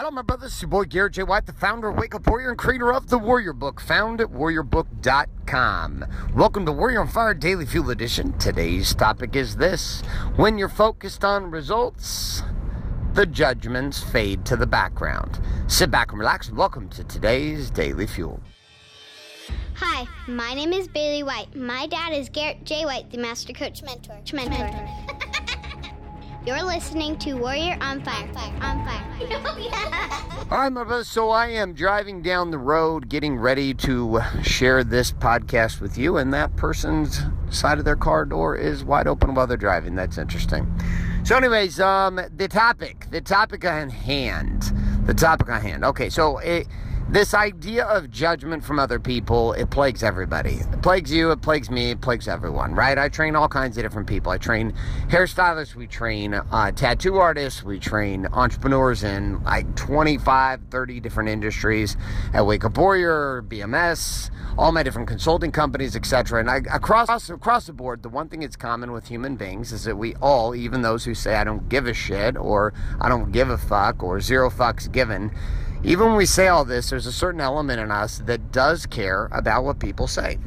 Hello, my brothers. It's your boy Garrett J. White, the founder of Wake Up Warrior and creator of the Warrior Book, found at warriorbook.com. Welcome to Warrior on Fire Daily Fuel Edition. Today's topic is this When you're focused on results, the judgments fade to the background. Sit back and relax, and welcome to today's Daily Fuel. Hi, my name is Bailey White. My dad is Garrett J. White, the Master Coach Mentor. Mentor. You're listening to Warrior on Fire. Fire. On Fire. All right, my brothers. So I am driving down the road, getting ready to share this podcast with you, and that person's side of their car door is wide open while they're driving. That's interesting. So, anyways, um, the topic, the topic on hand, the topic on hand. Okay, so it this idea of judgment from other people it plagues everybody. It plagues you it plagues me it plagues everyone right? I train all kinds of different people. I train hairstylists we train uh, tattoo artists we train entrepreneurs in like 25 30 different industries at wake up warrior bms all my different consulting companies etc and I, across across the board the one thing that's common with human beings is that we all even those who say i don't give a shit or i don't give a fuck or zero fucks given even when we say all this, there's a certain element in us that does care about what people say.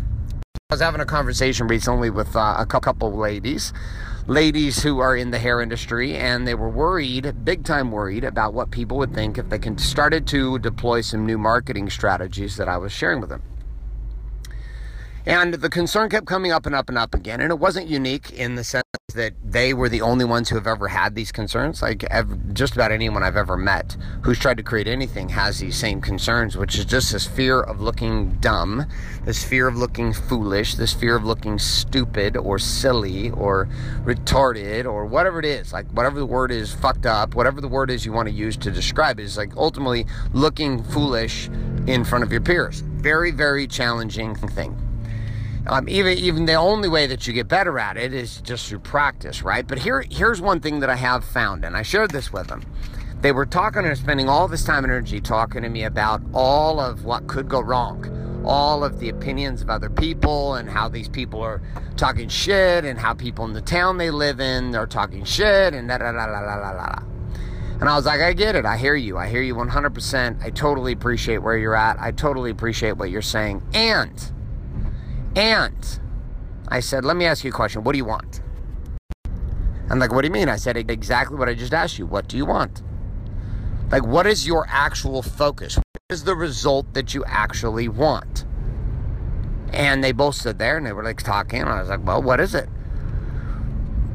I was having a conversation recently with uh, a couple ladies, ladies who are in the hair industry, and they were worried, big time worried, about what people would think if they started to deploy some new marketing strategies that I was sharing with them. And the concern kept coming up and up and up again. And it wasn't unique in the sense that they were the only ones who have ever had these concerns. Like just about anyone I've ever met who's tried to create anything has these same concerns, which is just this fear of looking dumb, this fear of looking foolish, this fear of looking stupid or silly or retarded or whatever it is. Like whatever the word is, fucked up, whatever the word is you want to use to describe it is like ultimately looking foolish in front of your peers. Very, very challenging thing. Um, even even the only way that you get better at it is just through practice, right? But here here's one thing that I have found, and I shared this with them. They were talking and spending all this time and energy talking to me about all of what could go wrong, all of the opinions of other people, and how these people are talking shit, and how people in the town they live in are talking shit, and da da da da da da da. And I was like, I get it. I hear you. I hear you 100%. I totally appreciate where you're at. I totally appreciate what you're saying. And and I said, Let me ask you a question. What do you want? I'm like, What do you mean? I said, Exactly what I just asked you. What do you want? Like, what is your actual focus? What is the result that you actually want? And they both stood there and they were like talking. And I was like, Well, what is it?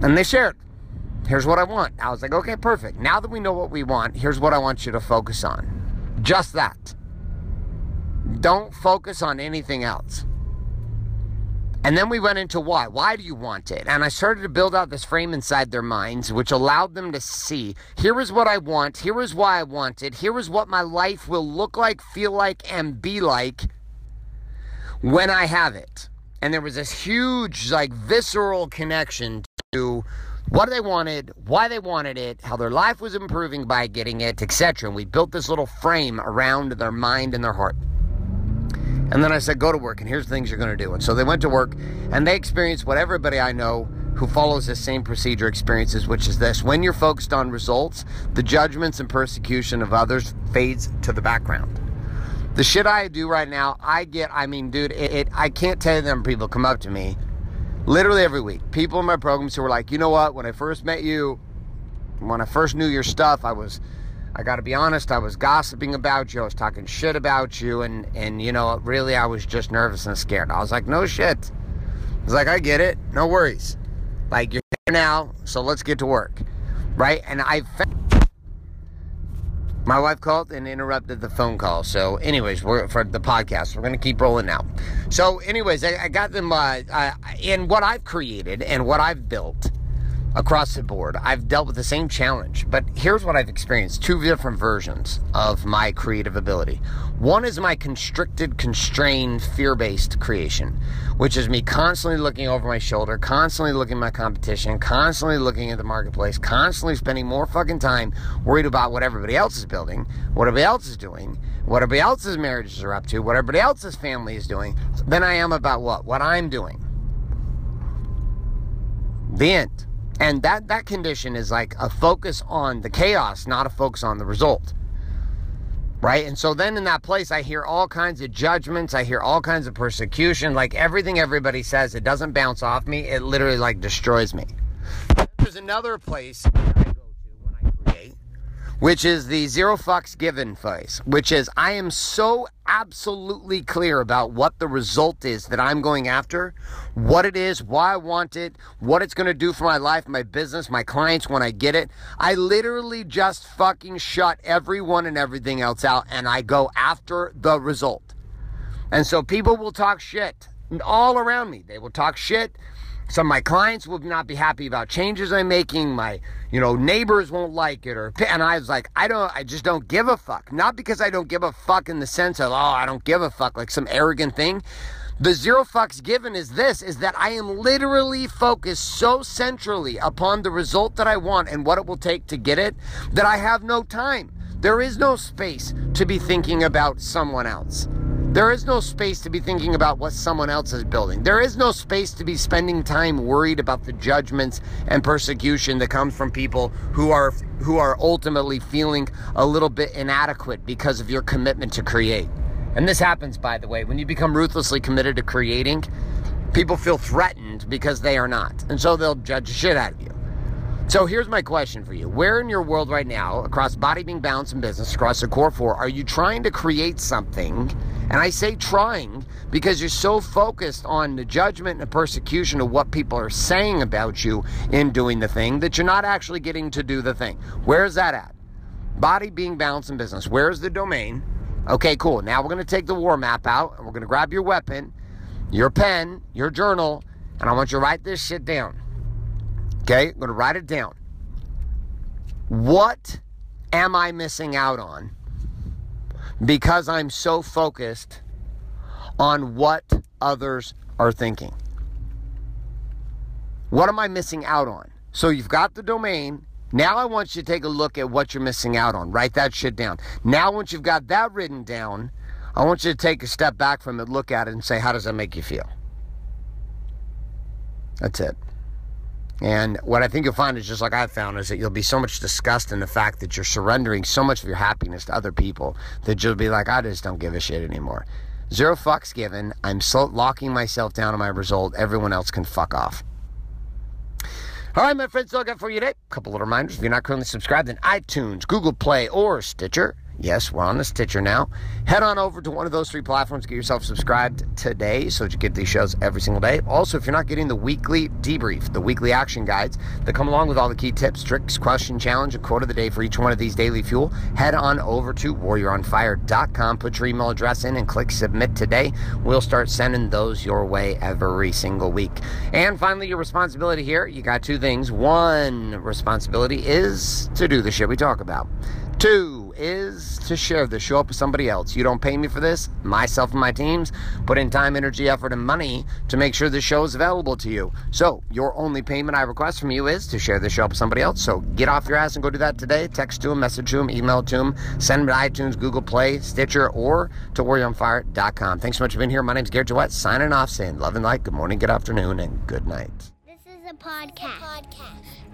And they shared. Here's what I want. I was like, Okay, perfect. Now that we know what we want, here's what I want you to focus on. Just that. Don't focus on anything else. And then we went into why. Why do you want it? And I started to build out this frame inside their minds, which allowed them to see here is what I want, here is why I want it, here is what my life will look like, feel like, and be like when I have it. And there was this huge, like, visceral connection to what they wanted, why they wanted it, how their life was improving by getting it, etc. And we built this little frame around their mind and their heart. And then I said, go to work, and here's the things you're going to do. And so they went to work, and they experienced what everybody I know who follows this same procedure experiences, which is this when you're focused on results, the judgments and persecution of others fades to the background. The shit I do right now, I get, I mean, dude, it, it I can't tell you them people come up to me literally every week. People in my programs who are like, you know what, when I first met you, when I first knew your stuff, I was I got to be honest, I was gossiping about you. I was talking shit about you. And, and, you know, really, I was just nervous and scared. I was like, no shit. I was like, I get it. No worries. Like, you're here now, so let's get to work. Right? And I my wife called and interrupted the phone call. So, anyways, we're for the podcast. We're gonna keep rolling now. So, anyways, I, I got them uh, uh, in what I've created and what I've built across the board. I've dealt with the same challenge, but here's what I've experienced two different versions of my creative ability. One is my constricted, constrained, fear based creation, which is me constantly looking over my shoulder, constantly looking at my competition, constantly looking at the marketplace, constantly spending more fucking time worried about what everybody else is building, what everybody else is doing, what everybody else's marriages are up to, what everybody else's family is doing, than I am about what? What I'm doing. The end. And that, that condition is like a focus on the chaos, not a focus on the result. right? And so then in that place, I hear all kinds of judgments. I hear all kinds of persecution. Like everything everybody says, it doesn't bounce off me. It literally like destroys me. There's another place I go to when I create, which is the zero fucks given phase, which is I am so absolutely clear about what the result is that I'm going after, what it is, why I want it, what it's going to do for my life, my business, my clients when I get it. I literally just fucking shut everyone and everything else out and I go after the result. And so people will talk shit all around me. They will talk shit. Some of my clients will not be happy about changes I'm making. My, you know, neighbors won't like it or and I was like, I don't I just don't give a fuck. Not because I don't give a fuck in the sense of, oh, I don't give a fuck like some arrogant thing. The zero fucks given is this is that I am literally focused so centrally upon the result that I want and what it will take to get it that I have no time. There is no space to be thinking about someone else. There is no space to be thinking about what someone else is building. There is no space to be spending time worried about the judgments and persecution that comes from people who are who are ultimately feeling a little bit inadequate because of your commitment to create. And this happens by the way, when you become ruthlessly committed to creating, people feel threatened because they are not. And so they'll judge shit out of you. So here's my question for you. Where in your world right now, across body, being, balance, and business, across the core four, are you trying to create something? And I say trying because you're so focused on the judgment and the persecution of what people are saying about you in doing the thing that you're not actually getting to do the thing. Where's that at? Body, being, balance, and business. Where's the domain? Okay, cool. Now we're going to take the war map out and we're going to grab your weapon, your pen, your journal, and I want you to write this shit down. Okay, I'm going to write it down. What am I missing out on because I'm so focused on what others are thinking? What am I missing out on? So you've got the domain. Now I want you to take a look at what you're missing out on. Write that shit down. Now, once you've got that written down, I want you to take a step back from it, look at it, and say, how does that make you feel? That's it. And what I think you'll find is just like I've found is that you'll be so much disgust in the fact that you're surrendering so much of your happiness to other people that you'll be like, I just don't give a shit anymore. Zero fucks given. I'm so locking myself down on my result. Everyone else can fuck off. All right, my friends, so I got for you today. A couple of reminders. If you're not currently subscribed, then iTunes, Google Play, or Stitcher. Yes, we're on the Stitcher now. Head on over to one of those three platforms. Get yourself subscribed today so that you get these shows every single day. Also, if you're not getting the weekly debrief, the weekly action guides that come along with all the key tips, tricks, question, challenge, and quote of the day for each one of these daily fuel, head on over to warrioronfire.com. Put your email address in and click submit today. We'll start sending those your way every single week. And finally, your responsibility here you got two things. One responsibility is to do the shit we talk about. Two is to share this. show up with somebody else. You don't pay me for this. Myself and my teams put in time, energy, effort, and money to make sure the show is available to you. So your only payment I request from you is to share the show up with somebody else. So get off your ass and go do that today. Text to them, message to them, email to them, send them to iTunes, Google Play, Stitcher, or to warrioronfire.com. Thanks so much for being here. My name's Garrett J. White, signing off, saying love and light, good morning, good afternoon, and good night. This is a podcast.